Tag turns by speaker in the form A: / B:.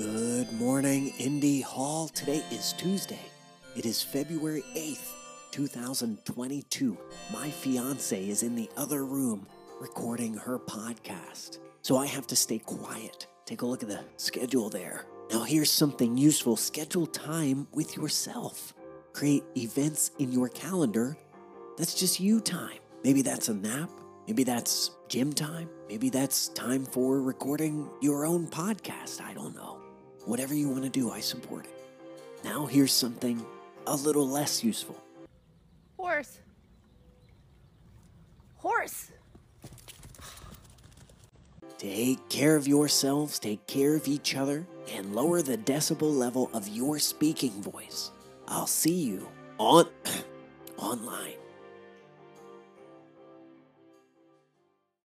A: Good morning, Indy Hall. Today is Tuesday. It is February 8th, 2022. My fiance is in the other room recording her podcast, so I have to stay quiet. Take a look at the schedule there. Now, here's something useful schedule time with yourself. Create events in your calendar that's just you time. Maybe that's a nap. Maybe that's gym time. Maybe that's time for recording your own podcast. I don't know. Whatever you want to do, I support it. Now, here's something a little less useful.
B: Horse. Horse.
A: Take care of yourselves, take care of each other, and lower the decibel level of your speaking voice. I'll see you on online.